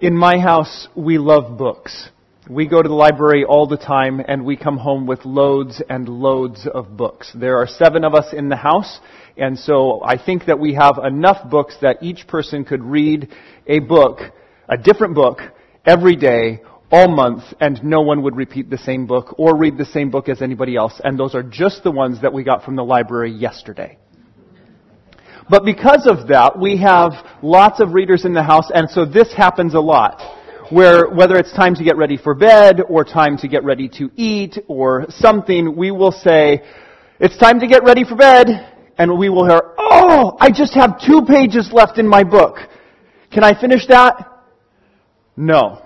In my house, we love books. We go to the library all the time and we come home with loads and loads of books. There are seven of us in the house and so I think that we have enough books that each person could read a book, a different book, every day, all month, and no one would repeat the same book or read the same book as anybody else. And those are just the ones that we got from the library yesterday. But because of that, we have lots of readers in the house, and so this happens a lot. Where, whether it's time to get ready for bed, or time to get ready to eat, or something, we will say, it's time to get ready for bed, and we will hear, oh, I just have two pages left in my book. Can I finish that? No.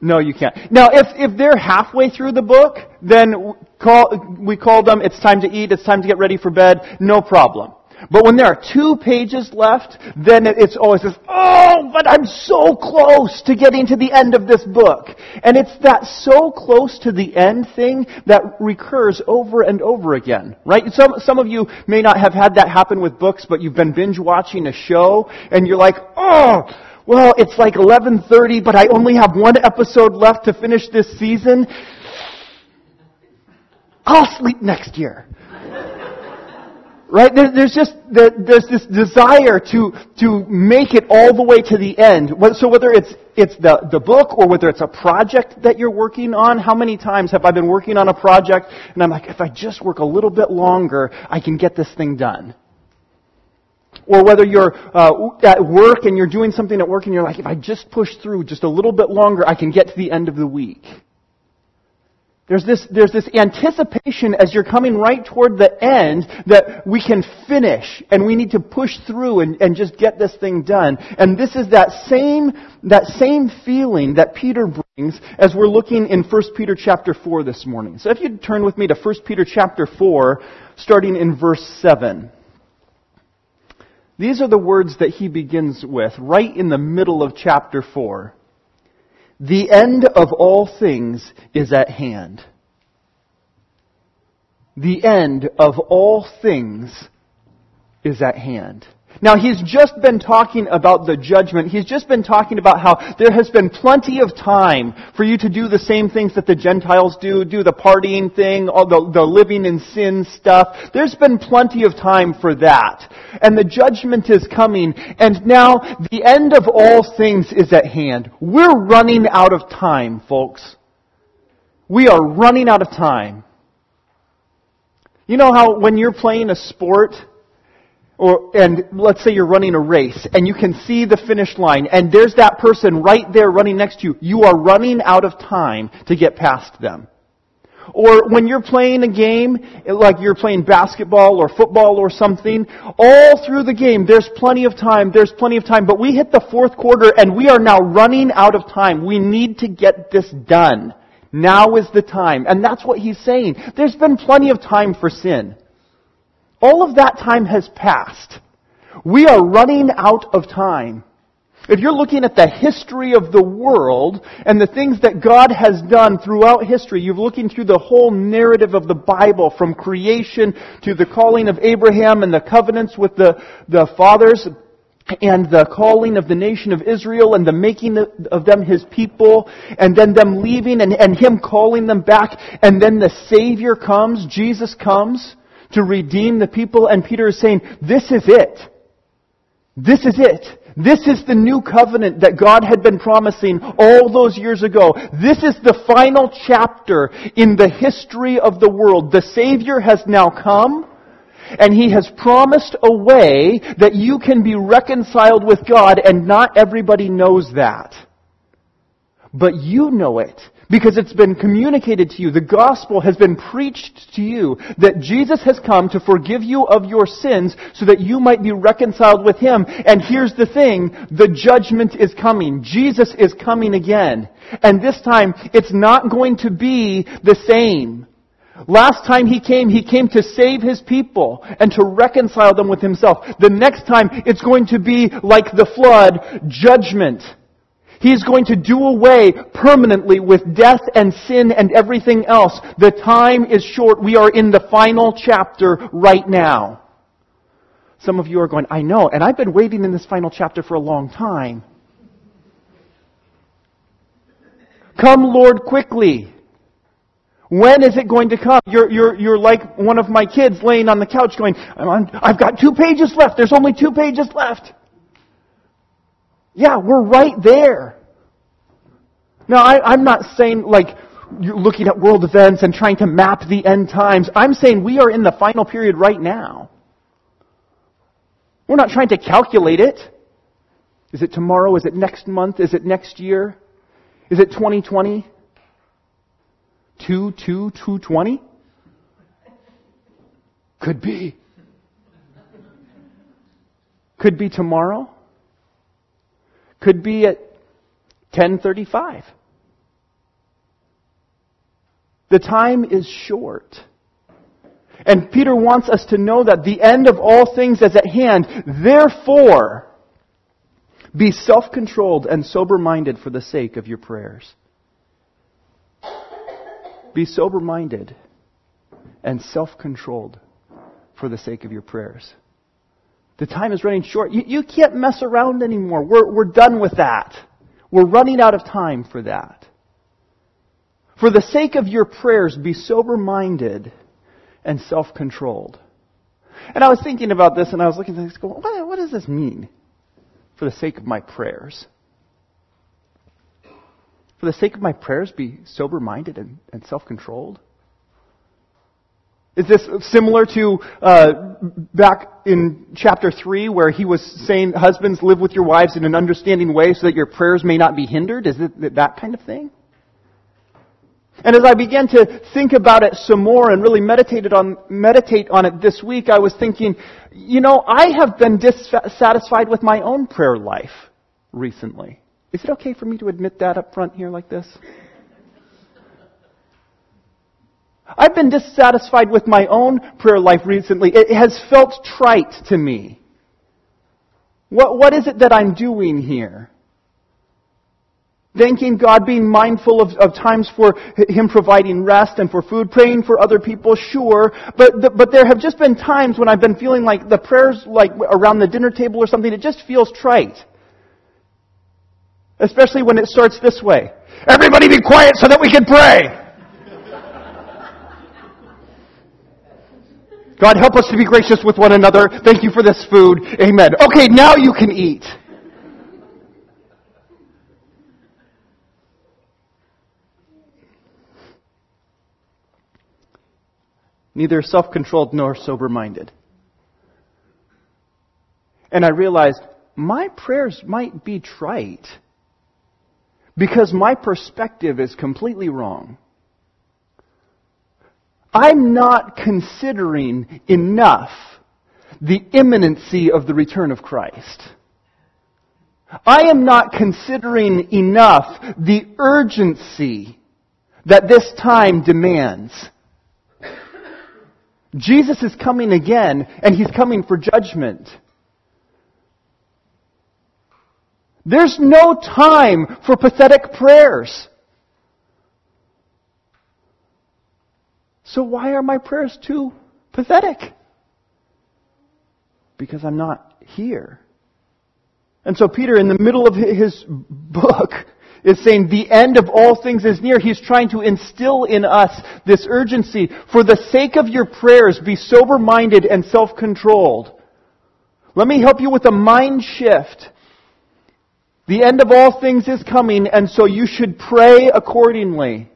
No, you can't. Now, if, if they're halfway through the book, then call, we call them, it's time to eat, it's time to get ready for bed, no problem. But when there are two pages left, then it's always this, oh, but I'm so close to getting to the end of this book. And it's that so close to the end thing that recurs over and over again, right? Some, some of you may not have had that happen with books, but you've been binge watching a show, and you're like, oh, well, it's like 11.30, but I only have one episode left to finish this season. I'll sleep next year. Right? There, there's just, there's this desire to, to make it all the way to the end. So whether it's, it's the, the book or whether it's a project that you're working on, how many times have I been working on a project and I'm like, if I just work a little bit longer, I can get this thing done. Or whether you're uh, at work and you're doing something at work and you're like, if I just push through just a little bit longer, I can get to the end of the week. There's this, there's this anticipation as you're coming right toward the end that we can finish and we need to push through and, and just get this thing done. And this is that same, that same feeling that Peter brings as we're looking in 1 Peter chapter 4 this morning. So if you'd turn with me to 1 Peter chapter 4, starting in verse 7. These are the words that he begins with right in the middle of chapter 4. The end of all things is at hand. The end of all things is at hand. Now he's just been talking about the judgment. He's just been talking about how there has been plenty of time for you to do the same things that the Gentiles do, do the partying thing, all the, the living in sin stuff. There's been plenty of time for that. And the judgment is coming, and now the end of all things is at hand. We're running out of time, folks. We are running out of time. You know how when you're playing a sport, or, and let's say you're running a race and you can see the finish line and there's that person right there running next to you. You are running out of time to get past them. Or when you're playing a game, like you're playing basketball or football or something, all through the game, there's plenty of time, there's plenty of time, but we hit the fourth quarter and we are now running out of time. We need to get this done. Now is the time. And that's what he's saying. There's been plenty of time for sin. All of that time has passed. We are running out of time. If you're looking at the history of the world and the things that God has done throughout history, you're looking through the whole narrative of the Bible from creation to the calling of Abraham and the covenants with the, the fathers and the calling of the nation of Israel and the making of them his people and then them leaving and, and him calling them back and then the Savior comes, Jesus comes to redeem the people, and Peter is saying, this is it. This is it. This is the new covenant that God had been promising all those years ago. This is the final chapter in the history of the world. The Savior has now come, and He has promised a way that you can be reconciled with God, and not everybody knows that. But you know it. Because it's been communicated to you, the gospel has been preached to you, that Jesus has come to forgive you of your sins so that you might be reconciled with Him. And here's the thing, the judgment is coming. Jesus is coming again. And this time, it's not going to be the same. Last time he came, he came to save his people and to reconcile them with himself. The next time, it's going to be like the flood, judgment. He's going to do away permanently with death and sin and everything else. The time is short. We are in the final chapter right now. Some of you are going, I know, and I've been waiting in this final chapter for a long time. Come, Lord, quickly. When is it going to come? You're, you're, you're like one of my kids laying on the couch going, on, I've got two pages left. There's only two pages left. Yeah, we're right there. Now, I, I'm not saying like you're looking at world events and trying to map the end times. I'm saying we are in the final period right now. We're not trying to calculate it. Is it tomorrow? Is it next month? Is it next year? Is it 2020? 2, 2, 220? Could be. Could be tomorrow. Could be at 1035. The time is short. And Peter wants us to know that the end of all things is at hand. Therefore, be self-controlled and sober-minded for the sake of your prayers. Be sober-minded and self-controlled for the sake of your prayers. The time is running short. You, you can't mess around anymore. We're, we're done with that. We're running out of time for that. For the sake of your prayers, be sober-minded and self-controlled. And I was thinking about this and I was looking at this going, what, what does this mean? For the sake of my prayers. For the sake of my prayers, be sober-minded and, and self-controlled. Is this similar to uh, back in chapter 3 where he was saying, Husbands, live with your wives in an understanding way so that your prayers may not be hindered? Is it that kind of thing? And as I began to think about it some more and really meditated on, meditate on it this week, I was thinking, you know, I have been dissatisfied with my own prayer life recently. Is it okay for me to admit that up front here like this? I've been dissatisfied with my own prayer life recently. It has felt trite to me. What, what is it that I'm doing here? Thanking God, being mindful of, of times for Him providing rest and for food, praying for other people, sure. But, but there have just been times when I've been feeling like the prayers, like around the dinner table or something, it just feels trite. Especially when it starts this way. Everybody be quiet so that we can pray. God help us to be gracious with one another. Thank you for this food. Amen. Okay, now you can eat. neither self controlled nor sober minded. And I realized my prayers might be trite because my perspective is completely wrong. I'm not considering enough the imminency of the return of Christ. I am not considering enough the urgency that this time demands. Jesus is coming again, and he's coming for judgment. There's no time for pathetic prayers. So why are my prayers too pathetic? Because I'm not here. And so Peter, in the middle of his book, is saying the end of all things is near. He's trying to instill in us this urgency. For the sake of your prayers, be sober-minded and self-controlled. Let me help you with a mind shift. The end of all things is coming, and so you should pray accordingly.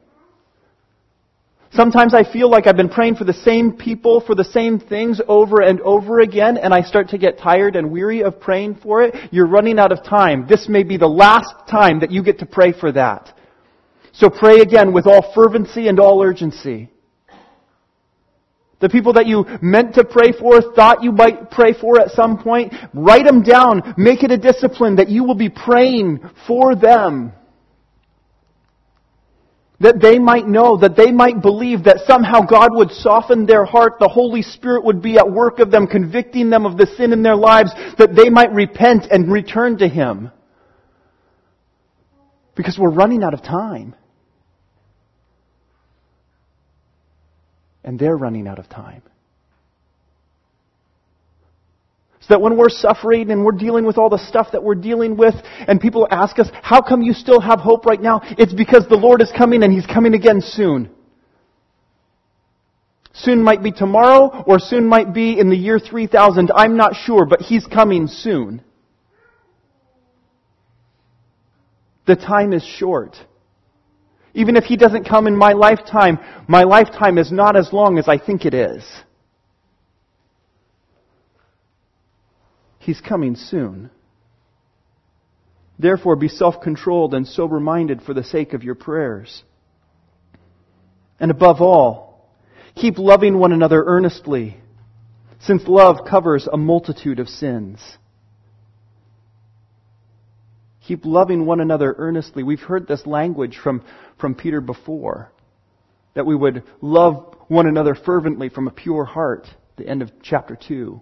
Sometimes I feel like I've been praying for the same people, for the same things over and over again, and I start to get tired and weary of praying for it. You're running out of time. This may be the last time that you get to pray for that. So pray again with all fervency and all urgency. The people that you meant to pray for, thought you might pray for at some point, write them down. Make it a discipline that you will be praying for them. That they might know, that they might believe that somehow God would soften their heart, the Holy Spirit would be at work of them, convicting them of the sin in their lives, that they might repent and return to Him. Because we're running out of time. And they're running out of time. So that when we're suffering and we're dealing with all the stuff that we're dealing with, and people ask us, how come you still have hope right now? It's because the Lord is coming and He's coming again soon. Soon might be tomorrow, or soon might be in the year 3000. I'm not sure, but He's coming soon. The time is short. Even if He doesn't come in my lifetime, my lifetime is not as long as I think it is. He's coming soon. Therefore, be self controlled and sober minded for the sake of your prayers. And above all, keep loving one another earnestly, since love covers a multitude of sins. Keep loving one another earnestly. We've heard this language from, from Peter before. That we would love one another fervently from a pure heart. The end of chapter 2.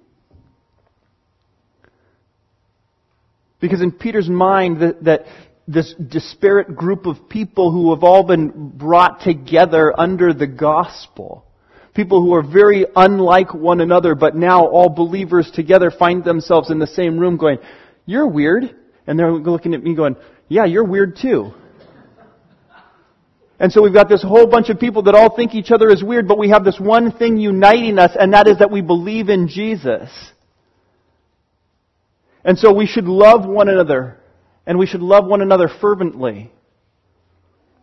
Because in Peter's mind, that, that this disparate group of people who have all been brought together under the gospel, people who are very unlike one another, but now all believers together find themselves in the same room going, You're weird. And they're looking at me going, Yeah, you're weird too. And so we've got this whole bunch of people that all think each other is weird, but we have this one thing uniting us, and that is that we believe in Jesus. And so we should love one another, and we should love one another fervently.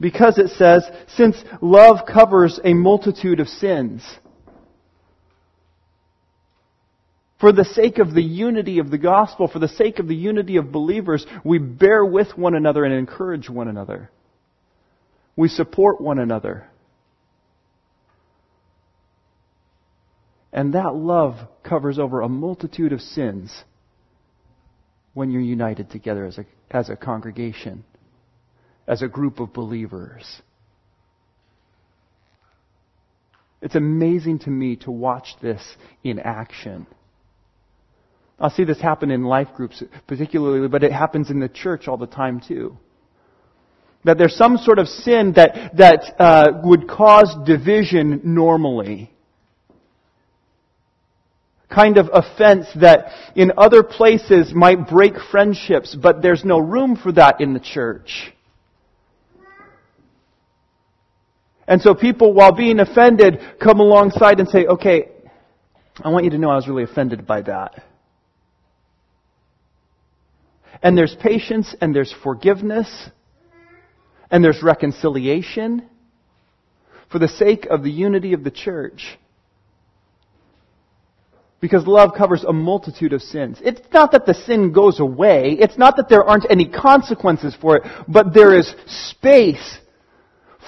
Because it says, since love covers a multitude of sins. For the sake of the unity of the gospel, for the sake of the unity of believers, we bear with one another and encourage one another. We support one another. And that love covers over a multitude of sins when you're united together as a, as a congregation, as a group of believers. It's amazing to me to watch this in action. I see this happen in life groups particularly, but it happens in the church all the time too. That there's some sort of sin that, that uh, would cause division normally kind of offense that in other places might break friendships, but there's no room for that in the church. And so people, while being offended, come alongside and say, okay, I want you to know I was really offended by that. And there's patience and there's forgiveness and there's reconciliation for the sake of the unity of the church. Because love covers a multitude of sins. It's not that the sin goes away. It's not that there aren't any consequences for it, but there is space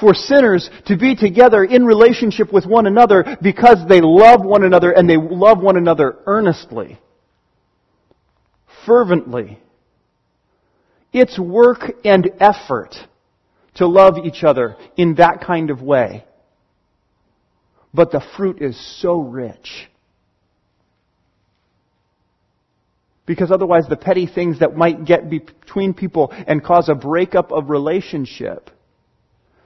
for sinners to be together in relationship with one another because they love one another and they love one another earnestly, fervently. It's work and effort to love each other in that kind of way. But the fruit is so rich. Because otherwise the petty things that might get between people and cause a breakup of relationship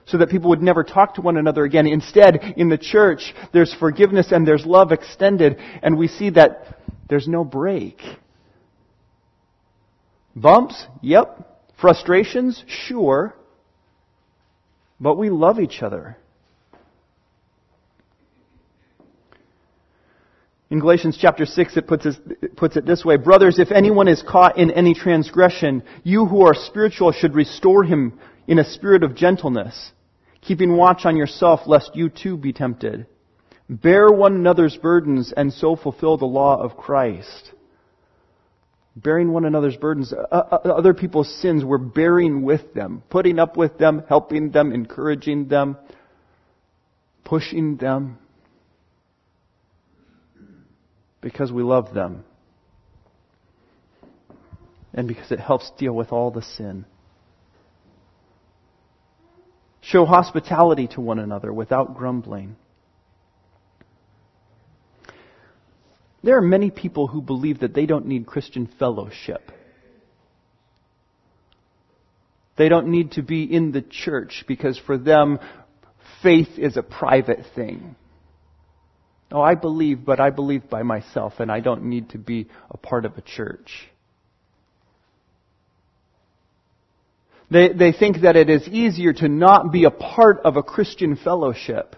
so that people would never talk to one another again. Instead, in the church, there's forgiveness and there's love extended, and we see that there's no break. Bumps? Yep. Frustrations? Sure. But we love each other. In Galatians chapter 6, it puts, it puts, it this way Brothers, if anyone is caught in any transgression, you who are spiritual should restore him in a spirit of gentleness, keeping watch on yourself lest you too be tempted. Bear one another's burdens and so fulfill the law of Christ. Bearing one another's burdens, other people's sins, we're bearing with them, putting up with them, helping them, encouraging them, pushing them because we love them and because it helps deal with all the sin. Show hospitality to one another without grumbling. There are many people who believe that they don't need Christian fellowship. They don't need to be in the church because for them, faith is a private thing. Oh, I believe, but I believe by myself, and I don't need to be a part of a church. They, they think that it is easier to not be a part of a Christian fellowship.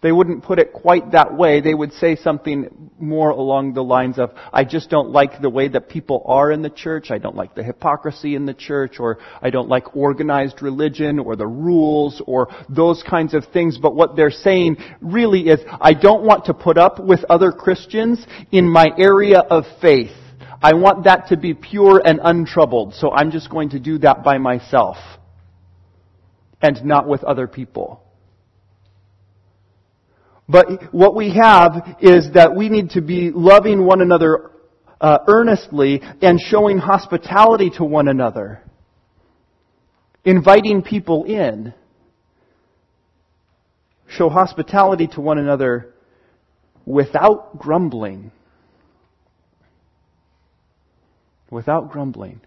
They wouldn't put it quite that way. They would say something more along the lines of, I just don't like the way that people are in the church. I don't like the hypocrisy in the church, or I don't like organized religion, or the rules, or those kinds of things. But what they're saying really is, I don't want to put up with other Christians in my area of faith. I want that to be pure and untroubled, so I'm just going to do that by myself. And not with other people. But what we have is that we need to be loving one another uh, earnestly and showing hospitality to one another. Inviting people in. Show hospitality to one another without grumbling. Without grumbling.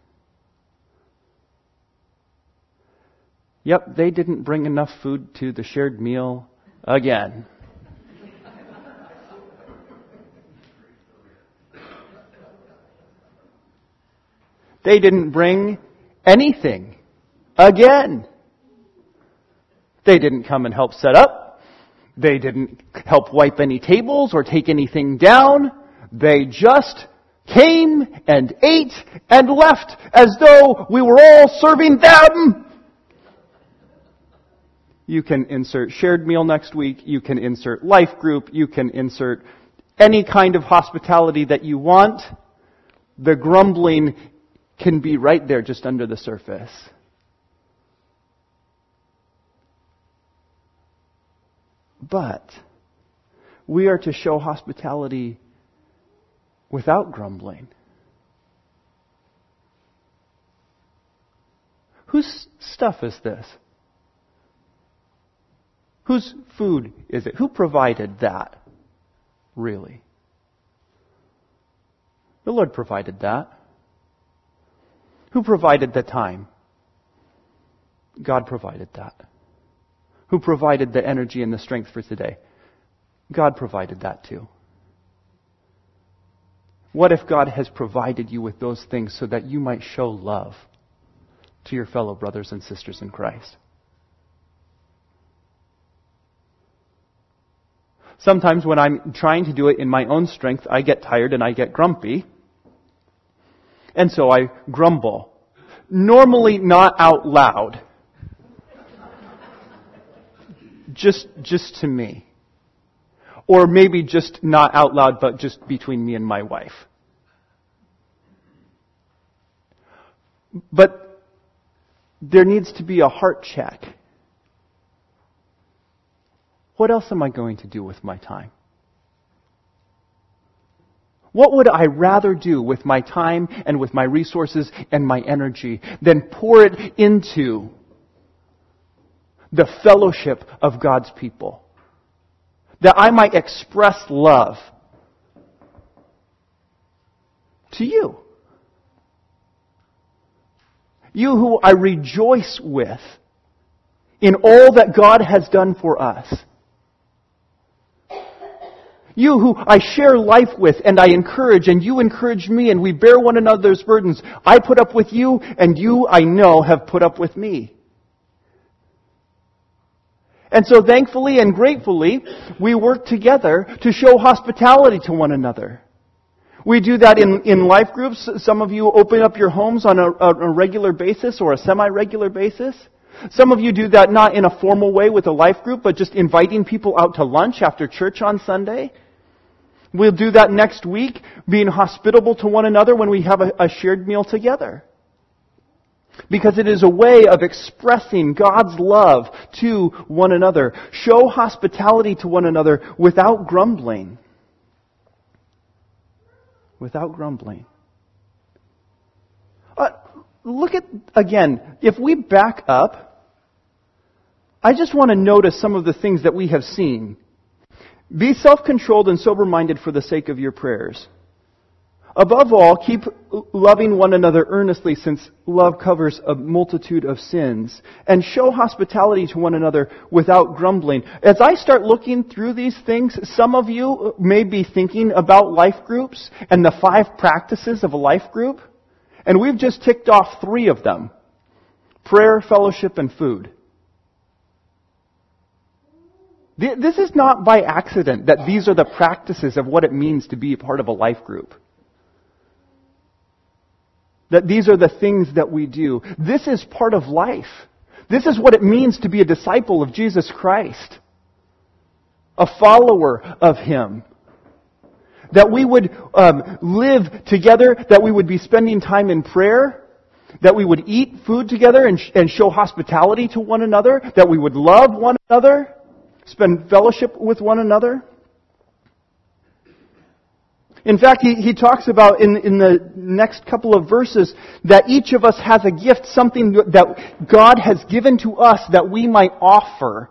Yep, they didn't bring enough food to the shared meal again. They didn't bring anything. Again. They didn't come and help set up. They didn't help wipe any tables or take anything down. They just came and ate and left as though we were all serving them. You can insert shared meal next week. You can insert life group. You can insert any kind of hospitality that you want. The grumbling can be right there just under the surface. But we are to show hospitality without grumbling. Whose stuff is this? Whose food is it? Who provided that? Really? The Lord provided that. Who provided the time? God provided that. Who provided the energy and the strength for today? God provided that too. What if God has provided you with those things so that you might show love to your fellow brothers and sisters in Christ? Sometimes when I'm trying to do it in my own strength, I get tired and I get grumpy. And so I grumble. Normally not out loud. Just, just to me. Or maybe just not out loud, but just between me and my wife. But there needs to be a heart check. What else am I going to do with my time? What would I rather do with my time and with my resources and my energy than pour it into the fellowship of God's people? That I might express love to you. You who I rejoice with in all that God has done for us. You who I share life with and I encourage and you encourage me and we bear one another's burdens. I put up with you and you, I know, have put up with me. And so thankfully and gratefully, we work together to show hospitality to one another. We do that in, in life groups. Some of you open up your homes on a, a regular basis or a semi-regular basis. Some of you do that not in a formal way with a life group, but just inviting people out to lunch after church on Sunday. We'll do that next week, being hospitable to one another when we have a, a shared meal together. Because it is a way of expressing God's love to one another. Show hospitality to one another without grumbling. Without grumbling. Uh, look at, again, if we back up, I just want to notice some of the things that we have seen. Be self-controlled and sober-minded for the sake of your prayers. Above all, keep loving one another earnestly since love covers a multitude of sins. And show hospitality to one another without grumbling. As I start looking through these things, some of you may be thinking about life groups and the five practices of a life group. And we've just ticked off three of them. Prayer, fellowship, and food. This is not by accident that these are the practices of what it means to be part of a life group. That these are the things that we do. This is part of life. This is what it means to be a disciple of Jesus Christ. A follower of Him. That we would um, live together, that we would be spending time in prayer, that we would eat food together and, sh- and show hospitality to one another, that we would love one another, spend fellowship with one another. In fact, he, he talks about in, in the next couple of verses that each of us has a gift, something that God has given to us that we might offer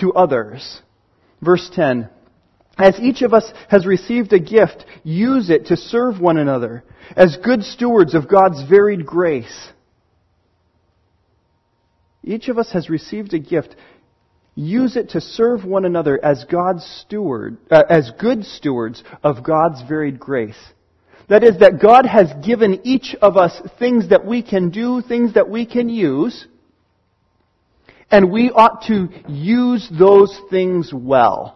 to others. Verse 10. As each of us has received a gift, use it to serve one another as good stewards of God's varied grace. Each of us has received a gift use it to serve one another as God's steward, uh, as good stewards of God's varied grace. That is, that God has given each of us things that we can do, things that we can use, and we ought to use those things well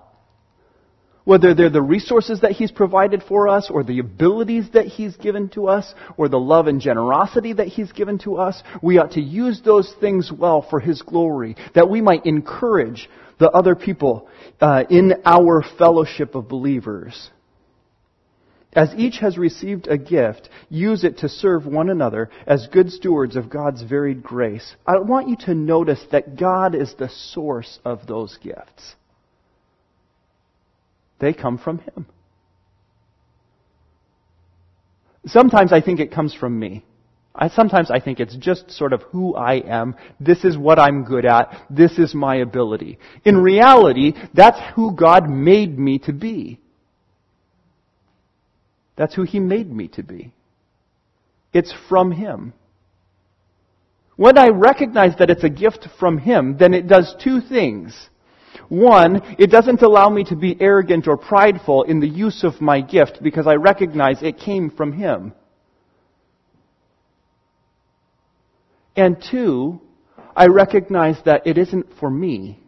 whether they're the resources that He's provided for us, or the abilities that He's given to us, or the love and generosity that He's given to us, we ought to use those things well for His glory, that we might encourage the other people uh, in our fellowship of believers. As each has received a gift, use it to serve one another as good stewards of God's varied grace. I want you to notice that God is the source of those gifts. They come from Him. Sometimes I think it comes from me. I, sometimes I think it's just sort of who I am. This is what I'm good at. This is my ability. In reality, that's who God made me to be. That's who He made me to be. It's from Him. When I recognize that it's a gift from Him, then it does two things. One, it doesn't allow me to be arrogant or prideful in the use of my gift because I recognize it came from Him. And two, I recognize that it isn't for me.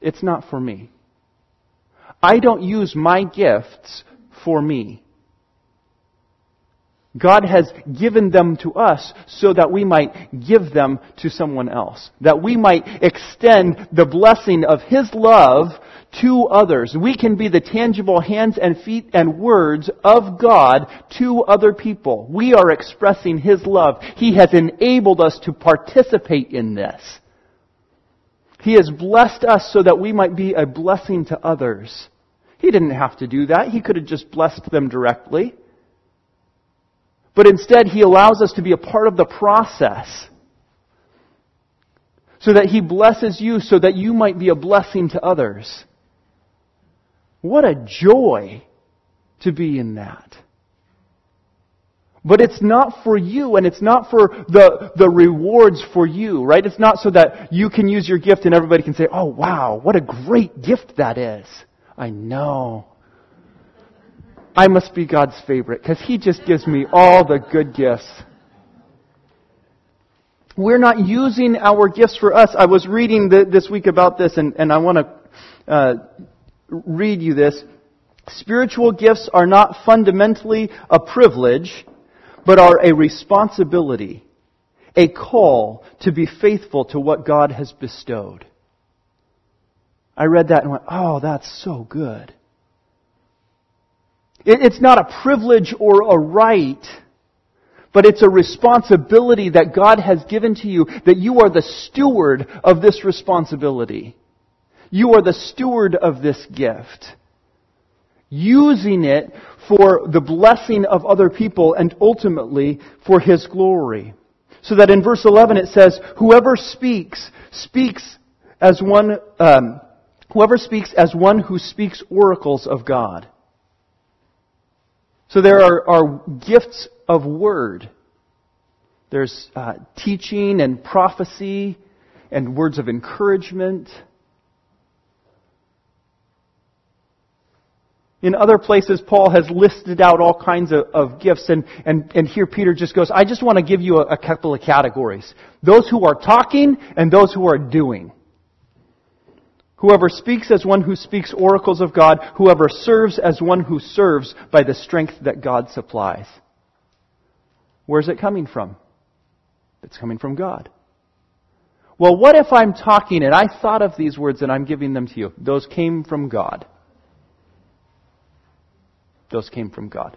It's not for me. I don't use my gifts for me. God has given them to us so that we might give them to someone else. That we might extend the blessing of His love to others. We can be the tangible hands and feet and words of God to other people. We are expressing His love. He has enabled us to participate in this. He has blessed us so that we might be a blessing to others. He didn't have to do that. He could have just blessed them directly. But instead, He allows us to be a part of the process. So that He blesses you so that you might be a blessing to others. What a joy to be in that. But it's not for you and it's not for the, the rewards for you, right? It's not so that you can use your gift and everybody can say, oh wow, what a great gift that is. I know. I must be God's favorite because He just gives me all the good gifts. We're not using our gifts for us. I was reading the, this week about this and, and I want to uh, read you this. Spiritual gifts are not fundamentally a privilege, but are a responsibility, a call to be faithful to what God has bestowed. I read that and went, oh, that's so good. It's not a privilege or a right, but it's a responsibility that God has given to you that you are the steward of this responsibility. You are the steward of this gift. Using it for the blessing of other people and ultimately for His glory. So that in verse 11 it says, whoever speaks, speaks as one, um, whoever speaks as one who speaks oracles of God. So there are, are gifts of word. There's uh, teaching and prophecy and words of encouragement. In other places, Paul has listed out all kinds of, of gifts, and, and, and here Peter just goes, I just want to give you a, a couple of categories. Those who are talking and those who are doing. Whoever speaks as one who speaks oracles of God, whoever serves as one who serves by the strength that God supplies. Where's it coming from? It's coming from God. Well, what if I'm talking and I thought of these words and I'm giving them to you? Those came from God. Those came from God.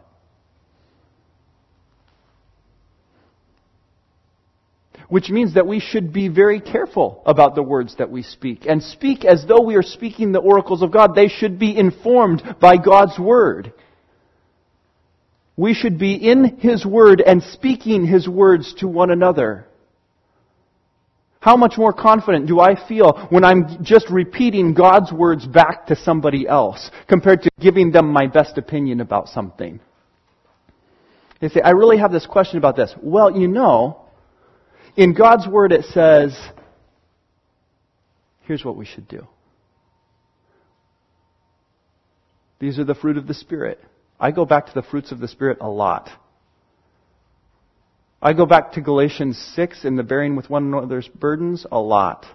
Which means that we should be very careful about the words that we speak and speak as though we are speaking the oracles of God. They should be informed by God's Word. We should be in His Word and speaking His words to one another. How much more confident do I feel when I'm just repeating God's words back to somebody else compared to giving them my best opinion about something? They say, I really have this question about this. Well, you know, in God's Word it says, here's what we should do. These are the fruit of the Spirit. I go back to the fruits of the Spirit a lot. I go back to Galatians 6 and the bearing with one another's burdens a lot.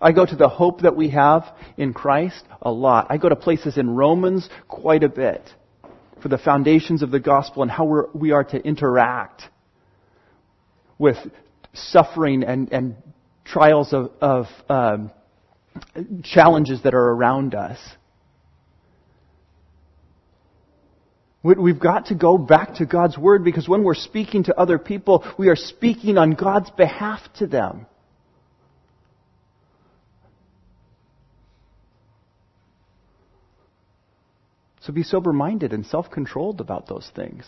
I go to the hope that we have in Christ a lot. I go to places in Romans quite a bit for the foundations of the gospel and how we're, we are to interact with suffering and, and trials of, of um, challenges that are around us. We've got to go back to God's Word because when we're speaking to other people, we are speaking on God's behalf to them. So be sober minded and self controlled about those things.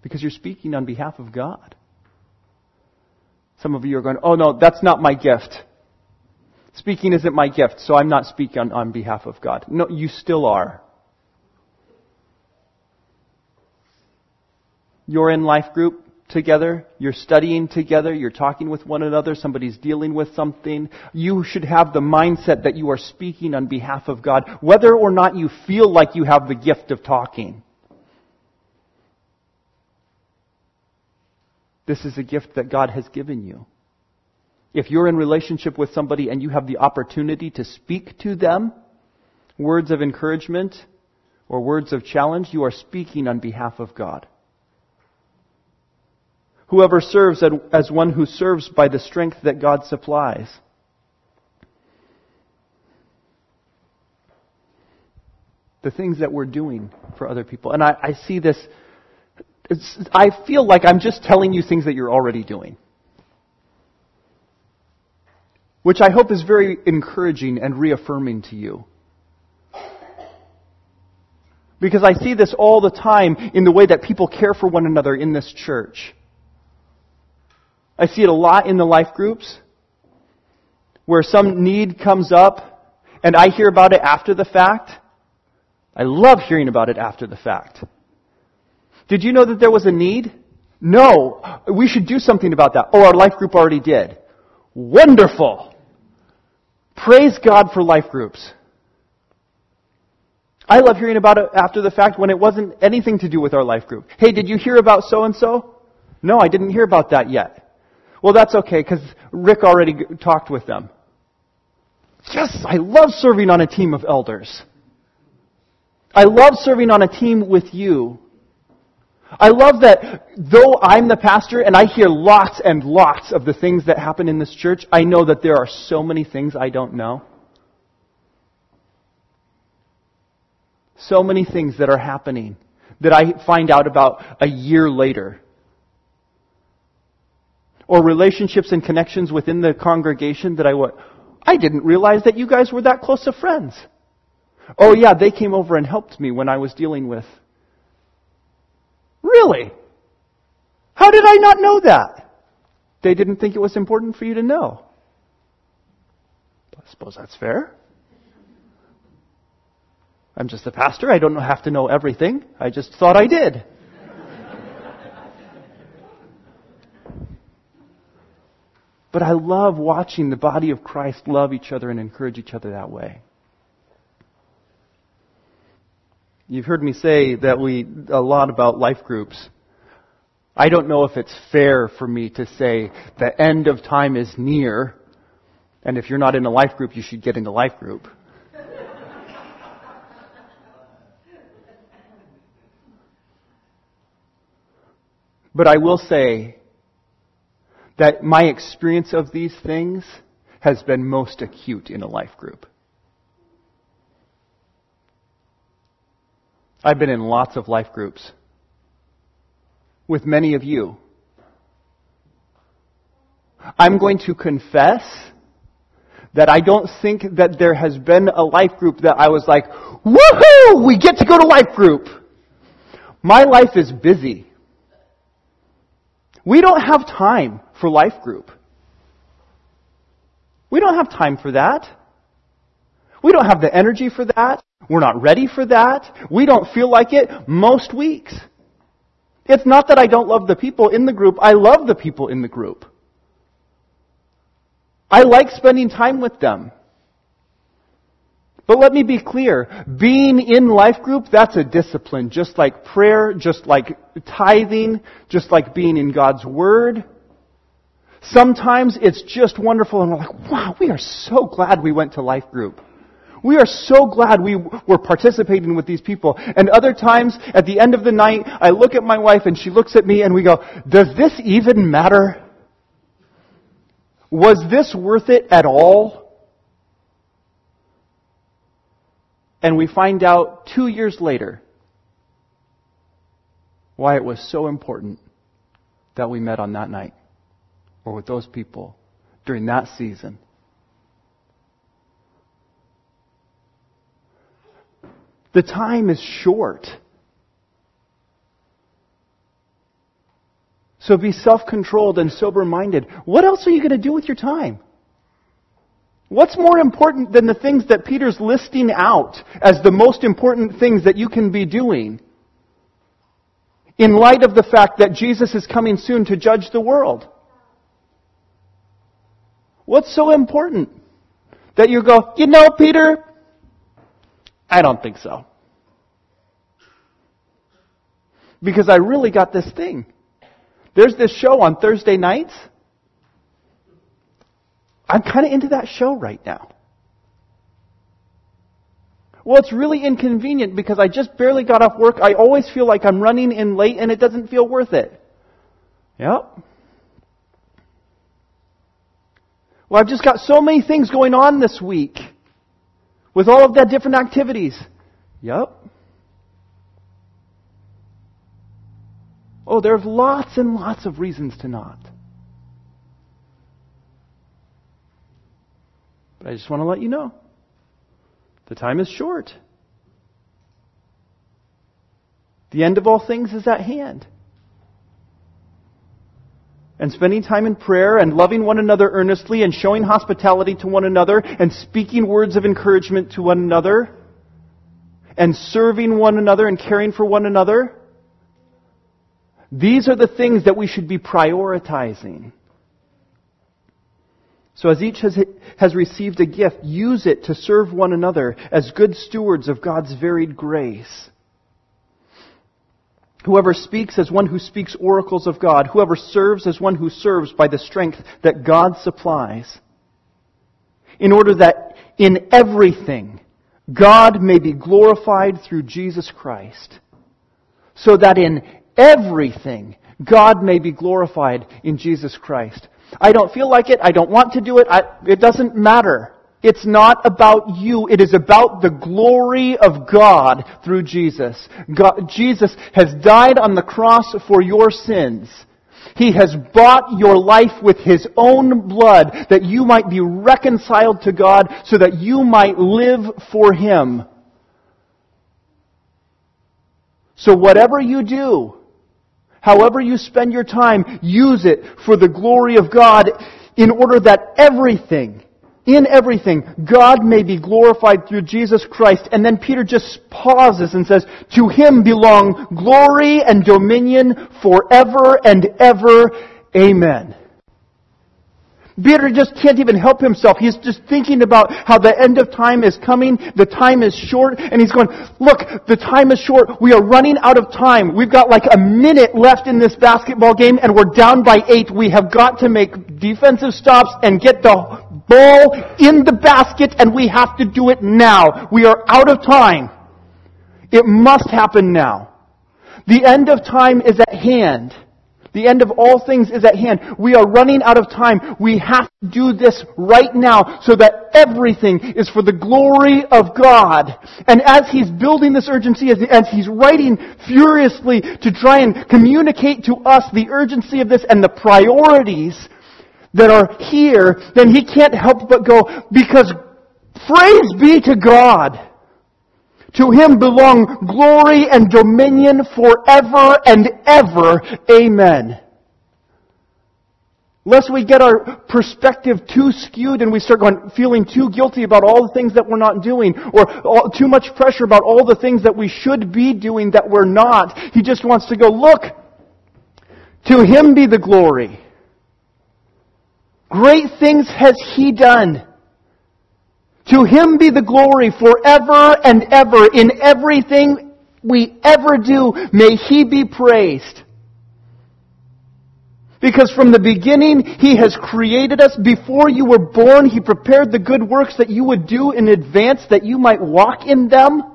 Because you're speaking on behalf of God. Some of you are going, oh no, that's not my gift. Speaking isn't my gift, so I'm not speaking on, on behalf of God. No, you still are. You're in life group together, you're studying together, you're talking with one another, somebody's dealing with something. You should have the mindset that you are speaking on behalf of God, whether or not you feel like you have the gift of talking. This is a gift that God has given you. If you're in relationship with somebody and you have the opportunity to speak to them, words of encouragement or words of challenge, you are speaking on behalf of God. Whoever serves as one who serves by the strength that God supplies. The things that we're doing for other people. And I, I see this, I feel like I'm just telling you things that you're already doing. Which I hope is very encouraging and reaffirming to you. Because I see this all the time in the way that people care for one another in this church. I see it a lot in the life groups where some need comes up and I hear about it after the fact. I love hearing about it after the fact. Did you know that there was a need? No. We should do something about that. Oh, our life group already did. Wonderful. Praise God for life groups. I love hearing about it after the fact when it wasn't anything to do with our life group. Hey, did you hear about so and so? No, I didn't hear about that yet. Well, that's okay because Rick already talked with them. Yes, I love serving on a team of elders. I love serving on a team with you. I love that though I'm the pastor and I hear lots and lots of the things that happen in this church, I know that there are so many things I don't know. So many things that are happening that I find out about a year later or relationships and connections within the congregation that I went, I didn't realize that you guys were that close of friends. Oh yeah, they came over and helped me when I was dealing with. Really? How did I not know that? They didn't think it was important for you to know. I suppose that's fair. I'm just a pastor. I don't have to know everything. I just thought I did. But I love watching the body of Christ love each other and encourage each other that way. You've heard me say that we, a lot about life groups. I don't know if it's fair for me to say the end of time is near, and if you're not in a life group, you should get in a life group. But I will say that my experience of these things has been most acute in a life group. I've been in lots of life groups with many of you. I'm going to confess that I don't think that there has been a life group that I was like, woohoo, we get to go to life group. My life is busy. We don't have time for life group. We don't have time for that. We don't have the energy for that. We're not ready for that. We don't feel like it most weeks. It's not that I don't love the people in the group. I love the people in the group. I like spending time with them. But let me be clear. Being in life group, that's a discipline. Just like prayer, just like tithing, just like being in God's Word. Sometimes it's just wonderful and we're like, wow, we are so glad we went to life group. We are so glad we were participating with these people. And other times, at the end of the night, I look at my wife and she looks at me and we go, does this even matter? Was this worth it at all? And we find out two years later why it was so important that we met on that night or with those people during that season. The time is short. So be self-controlled and sober-minded. What else are you going to do with your time? What's more important than the things that Peter's listing out as the most important things that you can be doing? In light of the fact that Jesus is coming soon to judge the world. What's so important? That you go, you know, Peter, I don't think so. Because I really got this thing. There's this show on Thursday nights I'm kind of into that show right now. Well, it's really inconvenient because I just barely got off work. I always feel like I'm running in late and it doesn't feel worth it. Yep. Well, I've just got so many things going on this week with all of that different activities. Yep. Oh, there's lots and lots of reasons to not. But I just want to let you know the time is short. The end of all things is at hand. And spending time in prayer and loving one another earnestly and showing hospitality to one another and speaking words of encouragement to one another and serving one another and caring for one another. These are the things that we should be prioritizing. So as each has, has received a gift, use it to serve one another as good stewards of God's varied grace. Whoever speaks as one who speaks oracles of God. Whoever serves as one who serves by the strength that God supplies. In order that in everything God may be glorified through Jesus Christ. So that in everything God may be glorified in Jesus Christ. I don't feel like it. I don't want to do it. I, it doesn't matter. It's not about you. It is about the glory of God through Jesus. God, Jesus has died on the cross for your sins. He has bought your life with His own blood that you might be reconciled to God so that you might live for Him. So whatever you do, However you spend your time, use it for the glory of God in order that everything in everything, God may be glorified through Jesus Christ. And then Peter just pauses and says, To him belong glory and dominion forever and ever. Amen. Peter just can't even help himself. He's just thinking about how the end of time is coming. The time is short. And he's going, look, the time is short. We are running out of time. We've got like a minute left in this basketball game and we're down by eight. We have got to make defensive stops and get the ball in the basket and we have to do it now. We are out of time. It must happen now. The end of time is at hand. The end of all things is at hand. We are running out of time. We have to do this right now so that everything is for the glory of God. And as he's building this urgency, as, as he's writing furiously to try and communicate to us the urgency of this and the priorities that are here, then he can't help but go, because praise be to God. To him belong glory and dominion forever and ever. Amen. Lest we get our perspective too skewed and we start going, feeling too guilty about all the things that we're not doing, or all, too much pressure about all the things that we should be doing that we're not. He just wants to go, look, to him be the glory. Great things has he done. To him be the glory forever and ever in everything we ever do. May he be praised. Because from the beginning, He has created us. Before you were born, He prepared the good works that you would do in advance that you might walk in them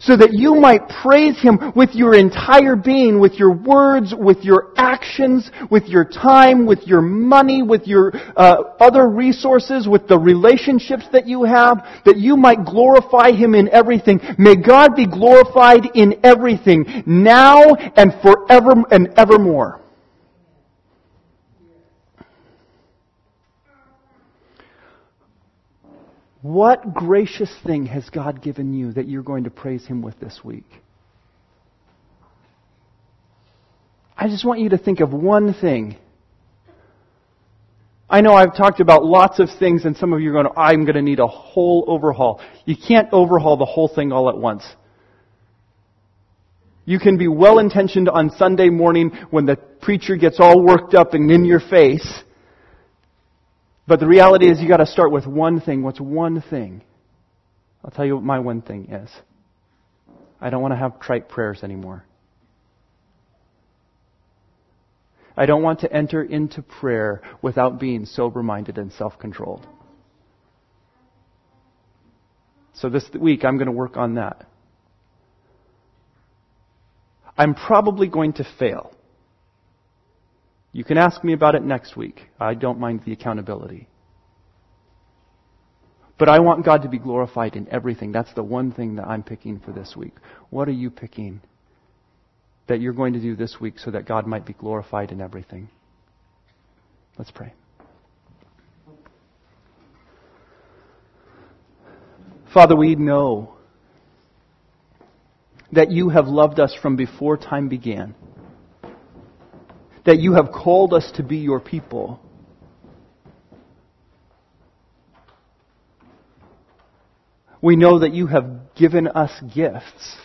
so that you might praise Him with your entire being, with your words, with your actions, with your time, with your money, with your uh, other resources, with the relationships that you have, that you might glorify Him in everything. May God be glorified in everything, now and forever and evermore. What gracious thing has God given you that you're going to praise Him with this week? I just want you to think of one thing. I know I've talked about lots of things, and some of you are going, I'm going to need a whole overhaul. You can't overhaul the whole thing all at once. You can be well intentioned on Sunday morning when the preacher gets all worked up and in your face but the reality is you got to start with one thing. What's one thing? I'll tell you what my one thing is. I don't want to have trite prayers anymore. I don't want to enter into prayer without being sober minded and self controlled. So this week I'm going to work on that. I'm probably going to fail. You can ask me about it next week. I don't mind the accountability. But I want God to be glorified in everything. That's the one thing that I'm picking for this week. What are you picking that you're going to do this week so that God might be glorified in everything? Let's pray. Father, we know that you have loved us from before time began that you have called us to be your people. We know that you have given us gifts.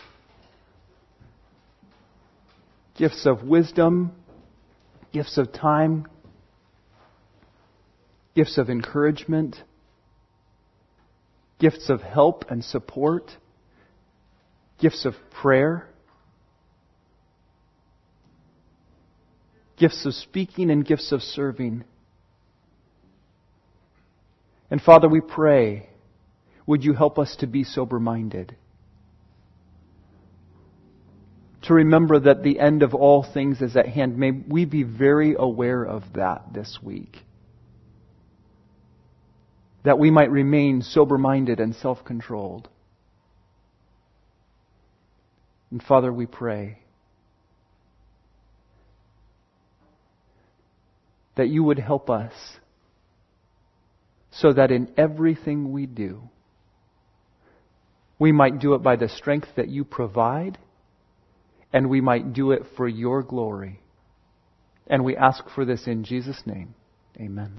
Gifts of wisdom, gifts of time, gifts of encouragement, gifts of help and support, gifts of prayer. Gifts of speaking and gifts of serving. And Father, we pray, would you help us to be sober minded? To remember that the end of all things is at hand. May we be very aware of that this week. That we might remain sober minded and self controlled. And Father, we pray that you would help us so that in everything we do, we might do it by the strength that you provide, and we might do it for your glory. And we ask for this in Jesus' name. Amen.